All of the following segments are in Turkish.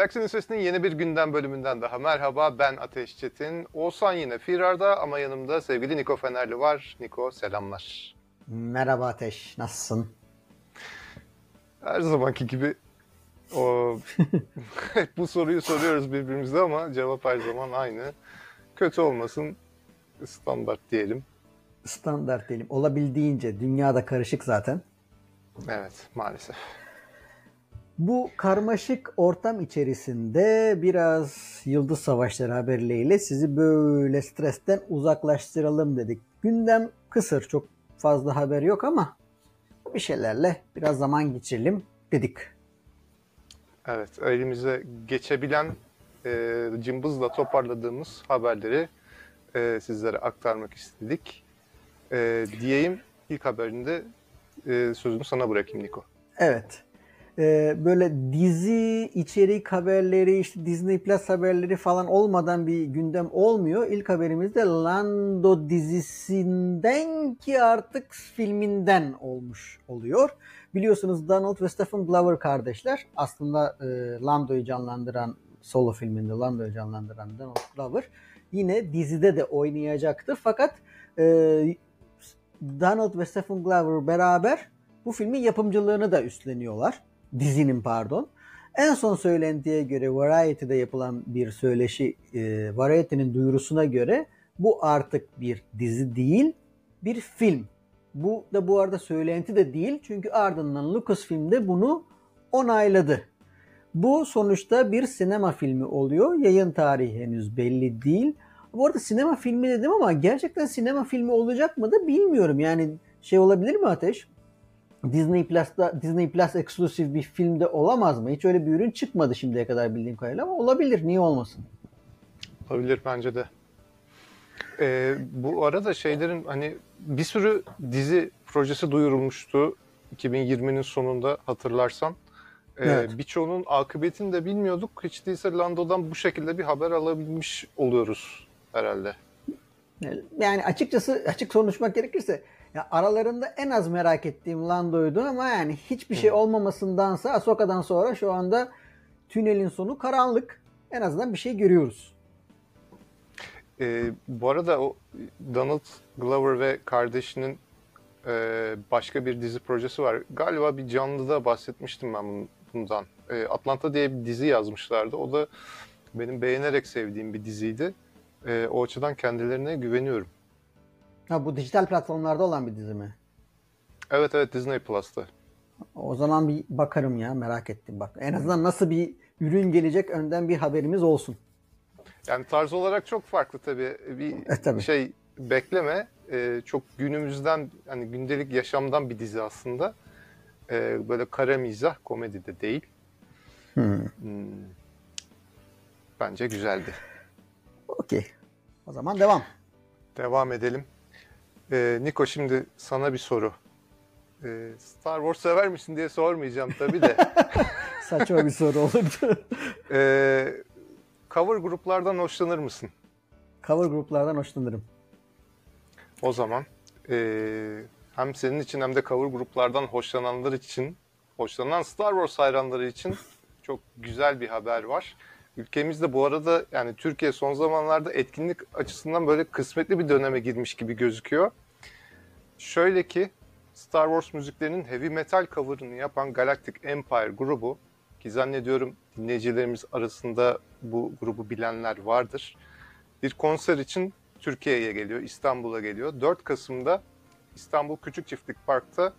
Galaksinin Sesi'nin yeni bir gündem bölümünden daha merhaba. Ben Ateş Çetin. Oğuzhan yine Firar'da ama yanımda sevgili Niko Fenerli var. Niko selamlar. Merhaba Ateş, nasılsın? Her zamanki gibi o hep bu soruyu soruyoruz birbirimize ama cevap her zaman aynı. Kötü olmasın standart diyelim. Standart diyelim. Olabildiğince. Dünyada karışık zaten. Evet maalesef. Bu karmaşık ortam içerisinde biraz Yıldız Savaşları haberleriyle sizi böyle stresten uzaklaştıralım dedik. Gündem kısır, çok fazla haber yok ama bir şeylerle biraz zaman geçirelim dedik. Evet, elimize geçebilen e, cımbızla toparladığımız haberleri e, sizlere aktarmak istedik. E, diyeyim ilk haberinde e, sözümü sana bırakayım Niko. Evet. Ee, böyle dizi içerik haberleri, işte Disney Plus haberleri falan olmadan bir gündem olmuyor. İlk haberimiz de Lando dizisinden ki artık filminden olmuş oluyor. Biliyorsunuz Donald ve Stephen Glover kardeşler. Aslında e, Lando'yu canlandıran solo filminde Lando'yu canlandıran Donald Glover yine dizide de oynayacaktır. Fakat e, Donald ve Stephen Glover beraber bu filmin yapımcılığını da üstleniyorlar. Dizinin pardon. En son söylentiye göre Variety'de yapılan bir söyleşi, e, Variety'nin duyurusuna göre bu artık bir dizi değil, bir film. Bu da bu arada söylenti de değil çünkü ardından Lucasfilm de bunu onayladı. Bu sonuçta bir sinema filmi oluyor. Yayın tarihi henüz belli değil. Bu arada sinema filmi dedim ama gerçekten sinema filmi olacak mı da bilmiyorum. Yani şey olabilir mi Ateş? Disney Plus'ta Disney Plus eksklusif bir filmde olamaz mı? Hiç öyle bir ürün çıkmadı şimdiye kadar bildiğim kadarıyla ama olabilir. Niye olmasın? Olabilir bence de. Ee, bu arada şeylerin hani bir sürü dizi projesi duyurulmuştu 2020'nin sonunda hatırlarsan. Ee, evet. Birçoğunun akıbetini de bilmiyorduk. Hiç değilse Lando'dan bu şekilde bir haber alabilmiş oluyoruz herhalde. Yani açıkçası açık konuşmak gerekirse ya aralarında en az merak ettiğim Lando'ydu ama yani hiçbir şey olmamasındansa Ahsoka'dan sonra şu anda tünelin sonu karanlık. En azından bir şey görüyoruz. Ee, bu arada o Donald Glover ve kardeşinin e, başka bir dizi projesi var. Galiba bir canlıda bahsetmiştim ben bundan. E, Atlanta diye bir dizi yazmışlardı. O da benim beğenerek sevdiğim bir diziydi. E, o açıdan kendilerine güveniyorum. Ha bu dijital platformlarda olan bir dizi mi? Evet evet Disney Plus'ta. O zaman bir bakarım ya merak ettim bak. En azından nasıl bir ürün gelecek önden bir haberimiz olsun. Yani tarz olarak çok farklı tabii. Bir e, tabii. şey bekleme. Ee, çok günümüzden hani gündelik yaşamdan bir dizi aslında. Ee, böyle kara mizah komedi de değil. Hmm. Hmm. Bence güzeldi. Okey. O zaman devam. Devam edelim. Ee, Niko şimdi sana bir soru. Ee, Star Wars sever misin diye sormayacağım tabii de. Saçma bir soru olurdu. ee, cover gruplardan hoşlanır mısın? Cover gruplardan hoşlanırım. O zaman e, hem senin için hem de cover gruplardan hoşlananlar için, hoşlanan Star Wars hayranları için çok güzel bir haber var. Ülkemizde bu arada yani Türkiye son zamanlarda etkinlik açısından böyle kısmetli bir döneme girmiş gibi gözüküyor. Şöyle ki Star Wars müziklerinin heavy metal cover'ını yapan Galactic Empire grubu ki zannediyorum dinleyicilerimiz arasında bu grubu bilenler vardır. Bir konser için Türkiye'ye geliyor, İstanbul'a geliyor. 4 Kasım'da İstanbul Küçük Çiftlik Park'ta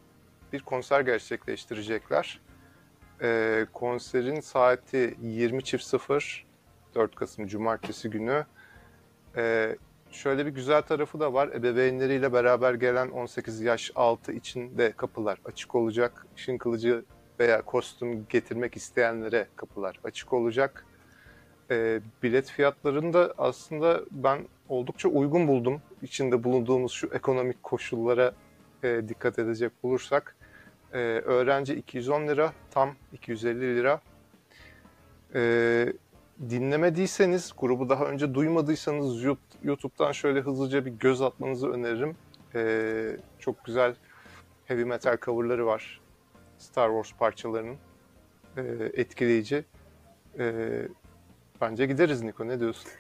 bir konser gerçekleştirecekler. Ee, konserin saati 20.00 4 Kasım Cumartesi günü. Ee, şöyle bir güzel tarafı da var. Ebeveynleriyle beraber gelen 18 yaş altı için de kapılar açık olacak. İşin kılıcı veya kostüm getirmek isteyenlere kapılar açık olacak. E, bilet fiyatlarını da aslında ben oldukça uygun buldum. İçinde bulunduğumuz şu ekonomik koşullara e, dikkat edecek bulursak. E, öğrenci 210 lira, tam 250 lira. E, dinlemediyseniz, grubu daha önce duymadıysanız YouTube'dan şöyle hızlıca bir göz atmanızı öneririm. E, çok güzel heavy metal coverları var Star Wars parçalarının. E, etkileyici. Ee, bence gideriz Niko ne diyorsun?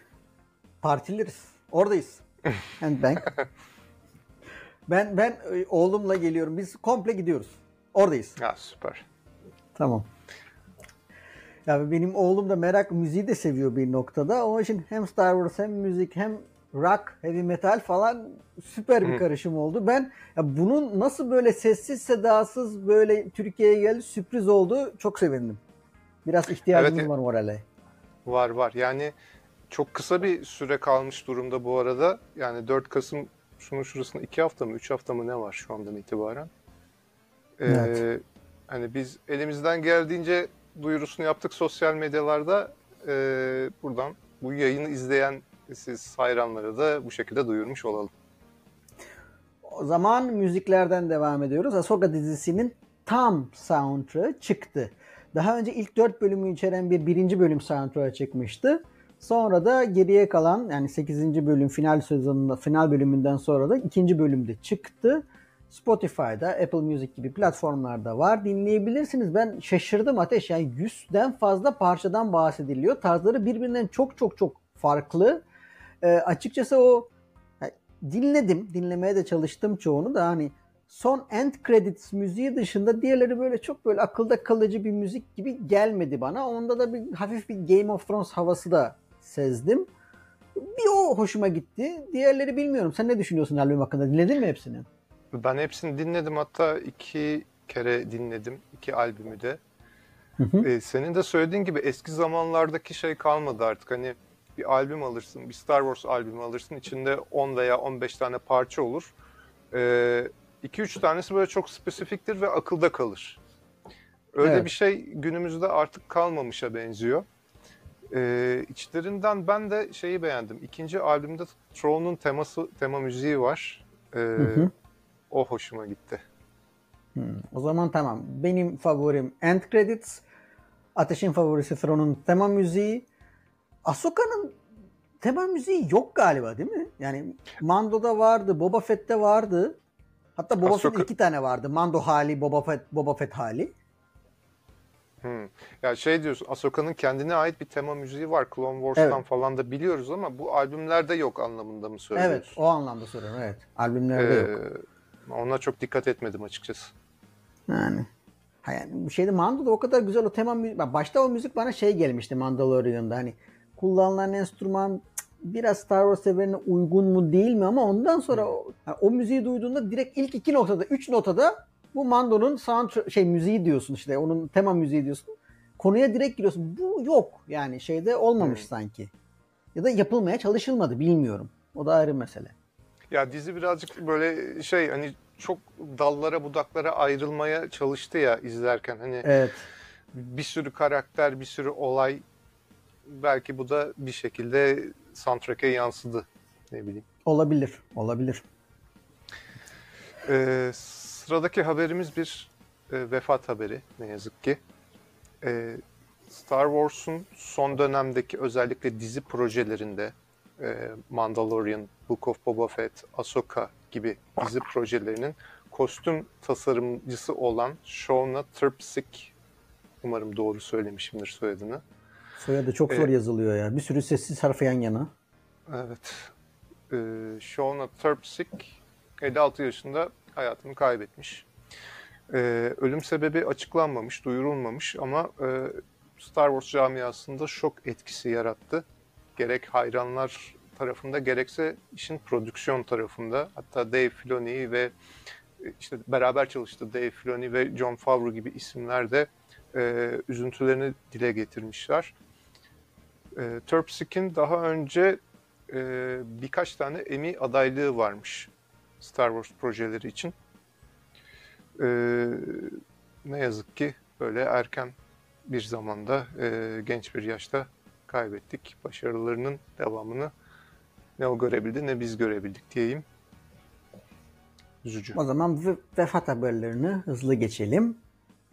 Partileriz. Oradayız. And ben. ben ben e, oğlumla geliyorum. Biz komple gidiyoruz. Oradayız. Ha süper. Tamam. Ya benim oğlum da merak müziği de seviyor bir noktada. Onun için hem Star Wars hem müzik hem rock, heavy metal falan süper bir Hı. karışım oldu. Ben ya bunun nasıl böyle sessiz sedasız böyle Türkiye'ye geldi sürpriz oldu. Çok sevindim. Biraz ihtiyacımız Evet, var morale. Var var. Yani çok kısa bir süre kalmış durumda bu arada. Yani 4 Kasım şunun şurasında 2 hafta mı 3 hafta mı ne var şu andan itibaren. Ee, Evet. Hani biz elimizden geldiğince duyurusunu yaptık sosyal medyalarda. Ee, buradan bu yayını izleyen siz hayranlara da bu şekilde duyurmuş olalım. O zaman müziklerden devam ediyoruz. Ahsoka dizisinin tam soundtrack'ı çıktı. Daha önce ilk 4 bölümü içeren bir birinci bölüm soundtrack'ı çıkmıştı. Sonra da geriye kalan yani 8. bölüm final sezonunda final bölümünden sonra da ikinci bölümde çıktı. Spotify'da, Apple Music gibi platformlarda var. Dinleyebilirsiniz. Ben şaşırdım Ateş. Yani 100'den fazla parçadan bahsediliyor. Tarzları birbirinden çok çok çok farklı. Ee, açıkçası o yani dinledim. Dinlemeye de çalıştım çoğunu da hani son end credits müziği dışında diğerleri böyle çok böyle akılda kalıcı bir müzik gibi gelmedi bana. Onda da bir hafif bir Game of Thrones havası da sezdim. Bir o hoşuma gitti. Diğerleri bilmiyorum. Sen ne düşünüyorsun albüm hakkında? Dinledin mi hepsini? Ben hepsini dinledim hatta iki kere dinledim iki albümü de. Hı hı. Ee, senin de söylediğin gibi eski zamanlardaki şey kalmadı artık. Hani bir albüm alırsın, bir Star Wars albümü alırsın. içinde 10 veya 15 tane parça olur. 2-3 tanesi böyle çok spesifiktir ve akılda kalır. Öyle Evet. bir şey günümüzde artık kalmamışa benziyor. Ee, içlerinden ben de şeyi beğendim. İkinci albümde Throne'un teması, tema müziği var. Ee, hı. O hoşuma gitti. Hmm, O zaman tamam. Benim favorim End Credits. Ateş'in favorisi Throne'un tema müziği. Ahsoka'nın tema müziği yok galiba değil mi? Yani Mando'da vardı, Boba Fett'te vardı. Hatta Boba Ahsoka- Fett'te iki tane vardı. Mando hali, Boba Fett, Boba Fett hali. Hmm. Ya şey diyorsun, Ahsoka'nın kendine ait bir tema müziği var. Clone Wars'tan Evet. falan da biliyoruz ama bu albümlerde yok anlamında mı Evet, söylüyorsun? o anlamda soruyorum. Evet. Albümlerde yok. Ona çok dikkat etmedim açıkçası. Yani. Yani bu şeyde Mando'da o kadar güzel o tema müzik. Başta o müzik bana şey gelmişti Mandalorian'da. Hani kullanılan enstrüman biraz Star Wars severine uygun mu değil mi ama ondan sonra o, ha, o müziği duyduğunda direkt ilk iki noktada, üç notada bu Mando'nun sound şey müziği diyorsun işte onun tema müziği diyorsun. Konuya direkt giriyorsun. Bu yok yani şeyde olmamış Hmm. sanki. Ya da yapılmaya çalışılmadı bilmiyorum. O da ayrı mesele. Ya dizi birazcık böyle şey hani çok dallara budaklara ayrılmaya çalıştı ya izlerken. Hani Evet. bir sürü karakter, bir sürü olay belki bu da bir şekilde soundtrack'e yansıdı. Ne bileyim. Olabilir. Olabilir. Ee, sıradaki haberimiz bir e, vefat haberi ne yazık ki. Ee, Star Wars'un son dönemdeki özellikle dizi projelerinde Mandalorian, Book of Boba Fett, Ahsoka gibi dizi projelerinin kostüm tasarımcısı olan Shona Trpsik, umarım doğru söylemişimdir soyadını. Soyadı çok zor Evet. yazılıyor ya. Bir sürü sessiz harf yan yana. Evet. Ee, Shona Trpsik 56 yaşında hayatını kaybetmiş. Ee, ölüm sebebi açıklanmamış, duyurulmamış ama e, Star Wars camiasında şok etkisi yarattı. Gerek hayranlar tarafında gerekse işin prodüksiyon tarafında. Hatta Dave Filoni ve e, işte beraber çalıştı Dave Filoni ve John Favreau gibi isimler de e, üzüntülerini dile getirmişler. E, Terpsik'in daha önce e, birkaç tane Emmy adaylığı varmış Star Wars projeleri için. E, ne yazık ki böyle erken bir zamanda, e, genç bir yaşta kaybettik. Başarılarının devamını ne o görebildi ne biz görebildik diyeyim. Üzücü. O zaman ve- vefat haberlerini hızlı geçelim.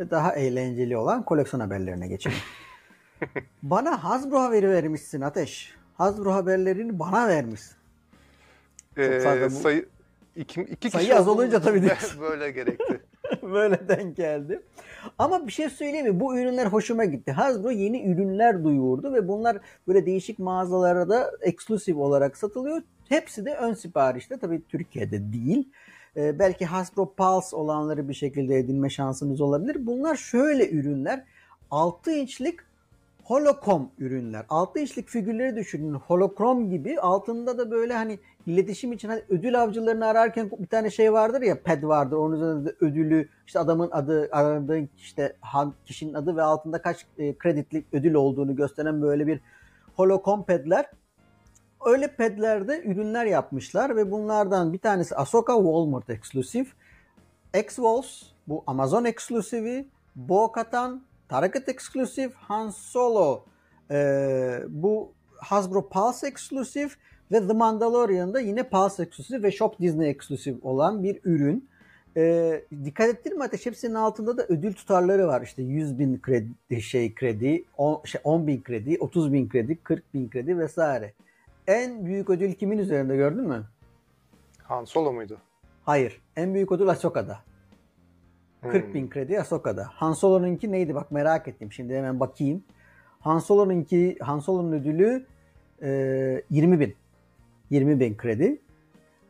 Ve daha eğlenceli olan koleksiyon haberlerine geçelim. bana Hasbro haberi vermişsin Ateş. Hasbro haberlerini bana vermişsin. E, fazla bu- sayı iki, iki Sayı kişi az olunca tabii diyorsun. böyle gerekti. Böyle denk geldi. Ama bir şey söyleyeyim mi? Bu ürünler hoşuma gitti. Hasbro yeni ürünler duyurdu ve bunlar böyle değişik mağazalara da eksklusif olarak satılıyor. Hepsi de ön siparişte. Tabii Türkiye'de değil. Ee, belki Hasbro Pulse olanları bir şekilde edinme şansınız olabilir. Bunlar şöyle ürünler. 6 inçlik holocom ürünler. 6 inçlik figürleri düşünün. Holokrom gibi. Altında da böyle hani iletişim için hani ödül avcılarını ararken bir tane şey vardır ya pad vardır. Onun üzerinde ödülü işte adamın adı aradığı işte kişinin adı ve altında kaç e, kreditli ödül olduğunu gösteren böyle bir holocom padler. Öyle padlerde ürünler yapmışlar ve bunlardan bir tanesi Ahsoka Walmart eksklusif. X-Walls bu Amazon eksklusivi. Bo-Katan Target eksklusif. Han Solo e, bu Hasbro Pulse eksklusif ve The Mandalorian'da yine Pulse eksklusif ve Shop Disney eksklusif olan bir ürün. E, dikkat ettin mi Ateş? Hepsinin altında da ödül tutarları var. İşte 100 bin kredi, şey kredi, 10, şey 10 bin kredi, 30 bin kredi, 40 bin kredi vesaire. En büyük ödül kimin üzerinde gördün mü? Han Solo muydu? Hayır. En büyük ödül Ahsoka'da. 40 hmm. bin kredi Ahsoka'da. Han Solo'nunki neydi bak merak ettim. Şimdi hemen bakayım. Han Solo'nunki Han Solo'nun ödülü e, 20 bin. 20 bin kredi.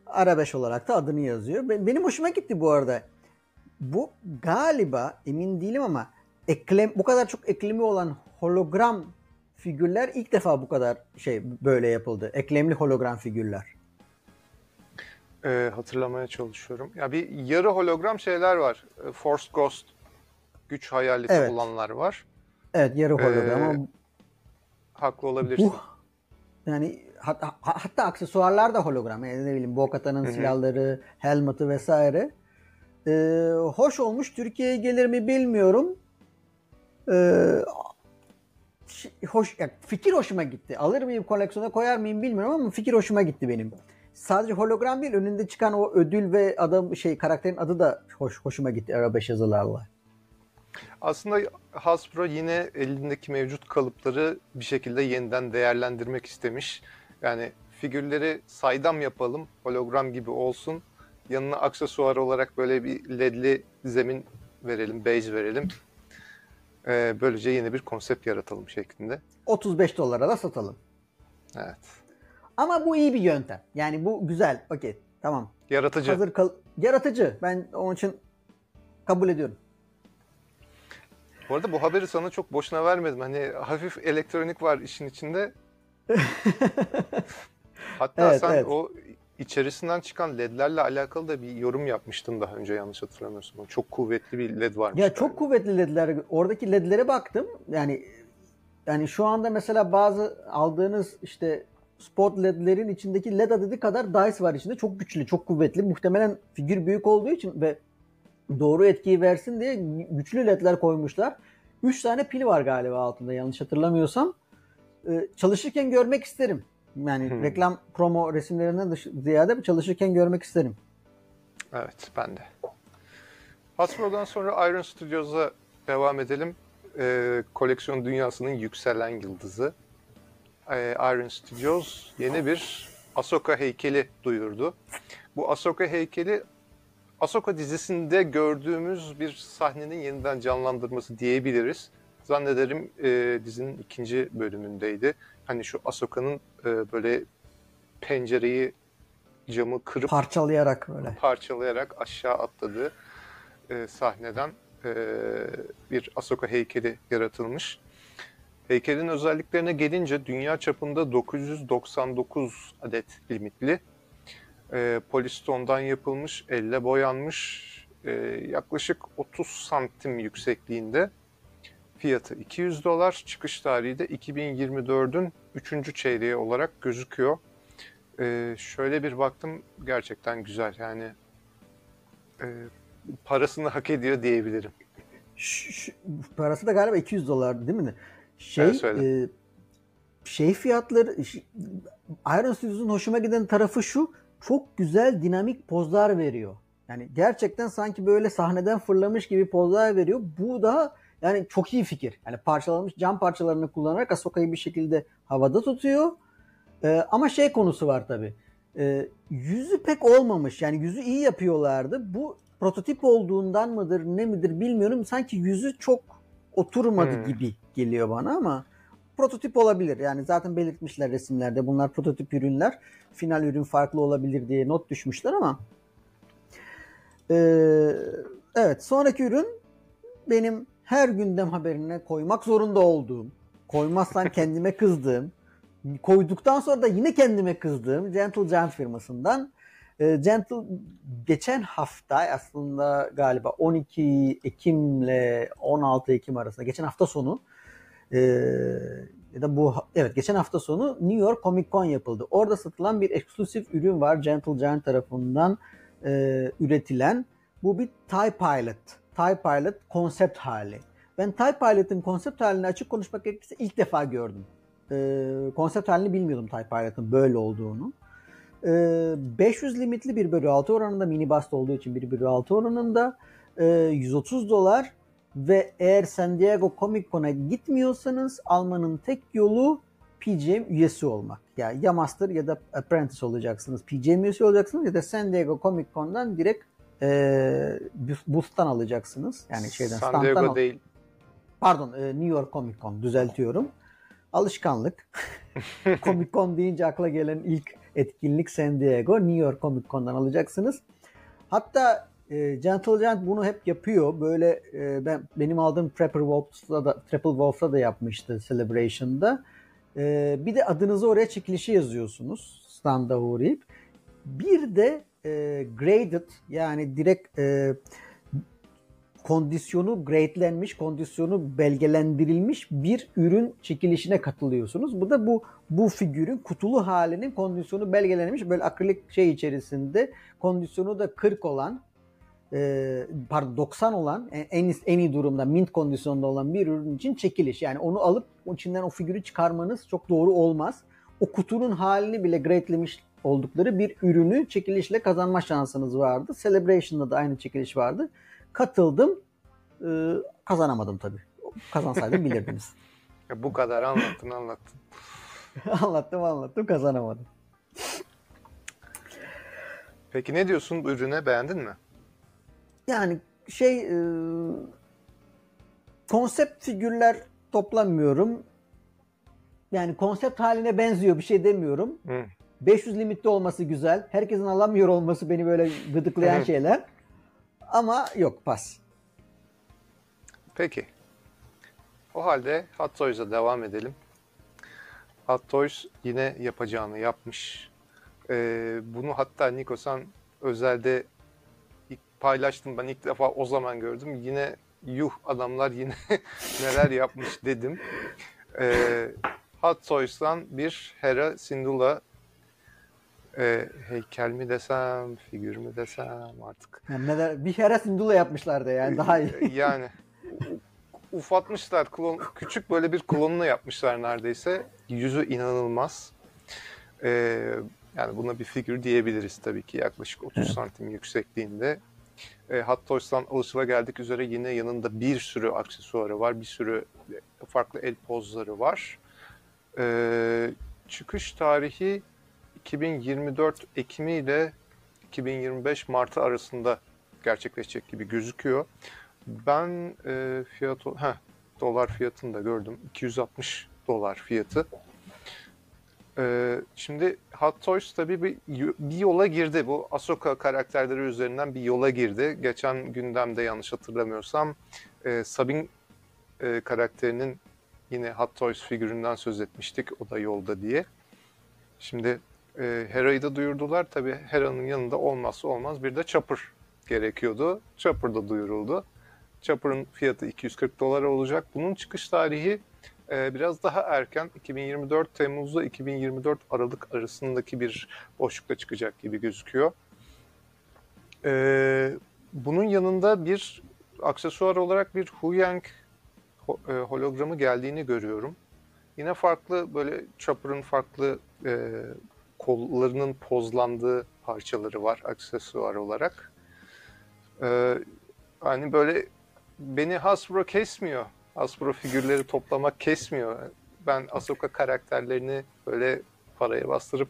Arabeş olarak da adını yazıyor. Benim hoşuma gitti bu arada. Bu galiba emin değilim ama eklem bu kadar çok eklemi olan hologram figürler ilk defa bu kadar şey böyle yapıldı. Eklemli hologram figürler. Ee, hatırlamaya çalışıyorum. Ya bir yarı hologram şeyler var. Ee, Force Ghost güç hayaleti evet. olanlar var. Evet yarı hologram ee, ama haklı olabilirsin. Bu, yani hatta, hatta aksesuarlar da hologram. Yani ne bileyim Bo-Katan'ın silahları, helmet'i vesaire. Ee, hoş olmuş. Türkiye'ye gelir mi bilmiyorum. Ee, hoş, yani fikir hoşuma gitti. Alır mıyım koleksiyona koyar mıyım bilmiyorum ama fikir hoşuma gitti benim. Sadece hologram değil önünde çıkan o ödül ve adam şey karakterin adı da hoş hoşuma gitti 5 yazılarla. Aslında Hasbro yine elindeki mevcut kalıpları bir şekilde yeniden değerlendirmek istemiş. Yani figürleri saydam yapalım, hologram gibi olsun. Yanına aksesuar olarak böyle bir ledli zemin verelim, beige verelim. Ee, böylece yeni bir konsept yaratalım şeklinde. 35 dolara da satalım. Evet. Ama bu iyi bir yöntem. Yani bu güzel. Okey. Tamam. Yaratıcı. Hazır kal yaratıcı. Ben onun için kabul ediyorum. Bu arada bu haberi sana çok boşuna vermedim. Hani hafif elektronik var işin içinde. Hatta evet, sen evet. o içerisinden çıkan ledlerle alakalı da bir yorum yapmıştın daha önce yanlış hatırlamıyorsam. Çok kuvvetli bir led varmış. Ya çok kuvvetli ledler. Oradaki ledlere baktım. Yani yani şu anda mesela bazı aldığınız işte spot ledlerin içindeki led adedi kadar dice var içinde. Çok güçlü, çok kuvvetli. Muhtemelen figür büyük olduğu için ve doğru etkiyi versin diye güçlü ledler koymuşlar. 3 tane pil var galiba altında yanlış hatırlamıyorsam. Ee, çalışırken görmek isterim. Yani hmm. reklam promo resimlerinden dış- ziyade çalışırken görmek isterim. Evet ben de. Hasbro'dan sonra Iron Studios'a devam edelim. Ee, koleksiyon dünyasının yükselen yıldızı. Ee, Iron Studios yeni bir Ahsoka heykeli duyurdu. Bu Ahsoka heykeli Ahsoka dizisinde gördüğümüz bir sahnenin yeniden canlandırması diyebiliriz. Zannederim e, dizinin ikinci bölümündeydi. Hani şu Ahsoka'nın e, böyle pencereyi camı kırıp parçalayarak böyle parçalayarak aşağı atladığı e, sahneden e, bir Ahsoka heykeli yaratılmış. Heykelin özelliklerine gelince dünya çapında 999 adet limitli e, polistondan yapılmış, elle boyanmış, e, yaklaşık 30 santim yüksekliğinde. Fiyatı 200 dolar, çıkış tarihi de 2024'ün 3. çeyreği olarak gözüküyor. E, şöyle bir baktım, gerçekten güzel. Yani e, parasını hak ediyor diyebilirim. Şu, şu, parası da galiba 200 dolar değil mi? Şey, e, şey fiyatları Iron Studios'un hoşuma giden tarafı şu çok güzel dinamik pozlar veriyor. Yani gerçekten sanki böyle sahneden fırlamış gibi pozlar veriyor. Bu da yani çok iyi fikir. Yani parçalanmış cam parçalarını kullanarak Ahsoka'yı bir şekilde havada tutuyor. Ee, ama şey konusu var tabi. Ee, yüzü pek olmamış. Yani yüzü iyi yapıyorlardı. Bu prototip olduğundan mıdır ne midir bilmiyorum. Sanki yüzü çok oturmadı Hmm. gibi geliyor bana ama prototip olabilir. Yani zaten belirtmişler resimlerde bunlar prototip ürünler. Final ürün farklı olabilir diye not düşmüşler ama Ee, evet sonraki ürün benim her gündem haberine koymak zorunda olduğum, koymazsan kendime kızdığım, koyduktan sonra da yine kendime kızdığım Gentle Giant firmasından e, Gentle geçen hafta aslında galiba 12 Ekim ile 16 Ekim arasında geçen hafta sonu e, ya da bu evet geçen hafta sonu New York Comic Con yapıldı. Orada satılan bir eksklusif ürün var Gentle Giant tarafından e, üretilen. Bu bir TIE Pilot. TIE Pilot konsept hali. Ben TIE Pilot'ın konsept halini açık konuşmak gerekirse ilk defa gördüm. E, konsept halini bilmiyordum TIE Pilot'ın böyle olduğunu. E, 500 limitli 1 bölü 6 oranında mini bust olduğu için 1 bölü 6 oranında e, 130 dolar ve eğer San Diego Comic Con'a gitmiyorsanız almanın tek yolu PGM üyesi olmak. Yani ya Master ya da Apprentice olacaksınız. PGM üyesi olacaksınız ya da San Diego Comic Con'dan direkt e, booth'tan alacaksınız. Yani şeyden San Diego al- değil. Pardon e, New York Comic Con düzeltiyorum. Alışkanlık. Comic Con deyince akla gelen ilk etkinlik San Diego. New York Comic Con'dan alacaksınız. Hatta e, Gentle Giant bunu hep yapıyor. Böyle e, ben benim aldığım Prepper Wolf'ta da Triple Wolf'ta da yapmıştı Celebration'da. E, bir de adınızı oraya çekilişi yazıyorsunuz. Standa uğrayıp. Bir de e, graded yani direkt e, kondisyonu gradelenmiş, kondisyonu belgelendirilmiş bir ürün çekilişine katılıyorsunuz. Bu da bu bu figürün kutulu halinin kondisyonu belgelenmiş böyle akrilik şey içerisinde kondisyonu da 40 olan e, pardon 90 olan en en en iyi durumda mint kondisyonda olan bir ürün için çekiliş. Yani onu alıp içinden o figürü çıkarmanız çok doğru olmaz. O kutunun halini bile gradelemiş oldukları bir ürünü çekilişle kazanma şansınız vardı. Celebration'da da aynı çekiliş vardı. Katıldım. Ee, kazanamadım tabii. Kazansaydım bilirdiniz. Ya bu kadar anlattın anlattın. anlattım anlattım kazanamadım. Peki ne diyorsun bu ürüne beğendin mi? Yani şey e, konsept figürler toplamıyorum. Yani konsept haline benziyor bir şey demiyorum. Hı. 500 limitli olması güzel. Herkesin alamıyor olması beni böyle gıdıklayan şeyler. Ama yok pas. Peki. O halde Hot Toys'a devam edelim. Hot Toys yine yapacağını yapmış. Ee, bunu hatta Niko sen özelde ilk paylaştın. Ben ilk defa o zaman gördüm. Yine yuh adamlar yine neler yapmış dedim. Ee, Hot Toys'tan bir Hera Syndulla e, heykel mi desem, figür mü desem artık. Yani neler, bir Hera Syndulla yapmışlardı yani daha iyi. yani u- ufatmışlar klon küçük böyle bir klonunu yapmışlar neredeyse. Yüzü inanılmaz. Ee, yani buna bir figür diyebiliriz tabii ki yaklaşık 30 santim yüksekliğinde. E, Hot Toys'tan alışılageldik üzere yine yanında bir sürü aksesuarı var bir sürü farklı el pozları var. Ee, çıkış tarihi 2024 Ekimi ile 2025 Martı arasında gerçekleşecek gibi gözüküyor. Ben e, fiyat heh, dolar fiyatını da gördüm. 260 dolar fiyatı. E, şimdi Hot Toys tabii bir, bir yola girdi. Bu Ahsoka karakterleri üzerinden bir yola girdi. Geçen gündemde yanlış hatırlamıyorsam e, Sabine e, karakterinin yine Hot Toys figüründen söz etmiştik. O da yolda diye. Şimdi e, Hera'yı da duyurdular. Tabii Hera'nın yanında olmazsa olmaz bir de Chopper gerekiyordu. Chopper da duyuruldu. Chopper'ın fiyatı 240 dolar olacak. Bunun çıkış tarihi e, biraz daha erken. 2024 Temmuz'la 2024 Aralık arasındaki bir boşlukta çıkacak gibi gözüküyor. E, bunun yanında bir aksesuar olarak bir Huyang e, hologramı geldiğini görüyorum. Yine farklı böyle Chopper'ın farklı kollarının pozlandığı parçaları var aksesuar olarak. Ee, hani böyle beni Hasbro kesmiyor. Hasbro figürleri toplamak kesmiyor. Ben Ahsoka karakterlerini böyle paraya bastırıp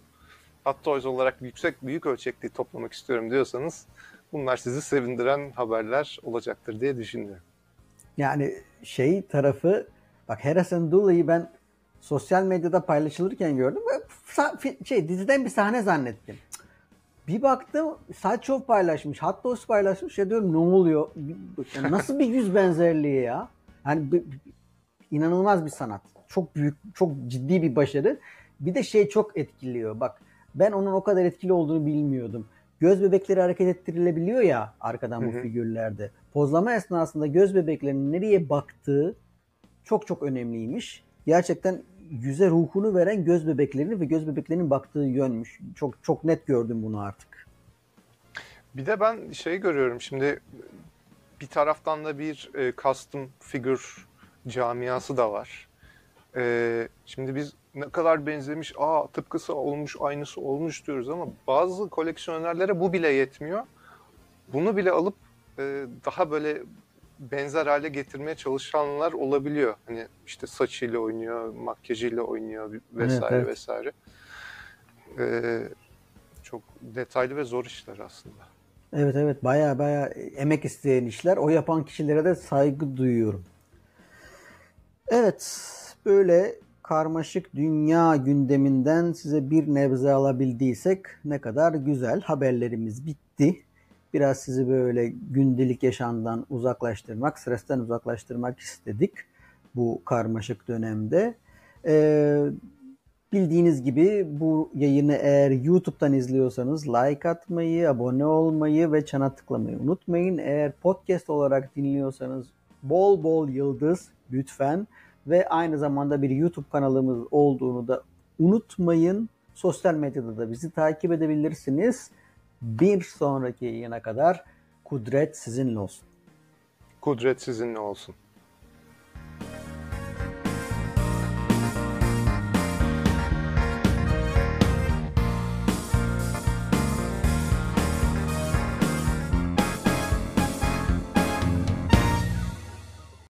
Hot Toys olarak yüksek büyük ölçekli toplamak istiyorum diyorsanız bunlar sizi sevindiren haberler olacaktır diye düşünüyorum. Yani şey tarafı bak Harrison Dooley'i ben sosyal medyada paylaşılırken gördüm. Şey diziden bir sahne zannettim. Bir baktım Salçov paylaşmış, Hattos paylaşmış. Ya diyorum ne oluyor? Nasıl bir yüz benzerliği ya? Yani inanılmaz bir sanat. Çok büyük, çok ciddi bir başarı. Bir de şey çok etkiliyor. Bak ben onun o kadar etkili olduğunu bilmiyordum. Göz bebekleri hareket ettirilebiliyor ya arkadan bu hı hı. figürlerde. Pozlama esnasında göz bebeklerinin nereye baktığı çok çok önemliymiş. Gerçekten yüze ruhunu veren göz bebeklerini ve göz bebeklerinin baktığı yönmüş. Çok çok net gördüm bunu artık. Bir de ben şey görüyorum şimdi bir taraftan da bir e, custom figür camiası da var. E, şimdi biz ne kadar benzemiş, aa tıpkısı olmuş, aynısı olmuş diyoruz ama bazı koleksiyonerlere bu bile yetmiyor. Bunu bile alıp e, daha böyle benzer hale getirmeye çalışanlar olabiliyor. Hani işte saçıyla oynuyor, makyajıyla oynuyor vesaire evet, evet. vesaire. Ee, çok detaylı ve zor işler aslında. Evet evet baya baya emek isteyen işler. O yapan kişilere de saygı duyuyorum. Evet böyle karmaşık dünya gündeminden size bir nebze alabildiysek ne kadar güzel. Haberlerimiz bitti. Biraz sizi böyle gündelik yaşamdan uzaklaştırmak, stresten uzaklaştırmak istedik bu karmaşık dönemde. Ee, bildiğiniz gibi bu yayını eğer YouTube'dan izliyorsanız like atmayı, abone olmayı ve çana tıklamayı unutmayın. Eğer podcast olarak dinliyorsanız bol bol yıldız lütfen ve aynı zamanda bir YouTube kanalımız olduğunu da unutmayın. Sosyal medyada da bizi takip edebilirsiniz. Bir sonraki yayına kadar kudret sizinle olsun. Kudret sizinle olsun.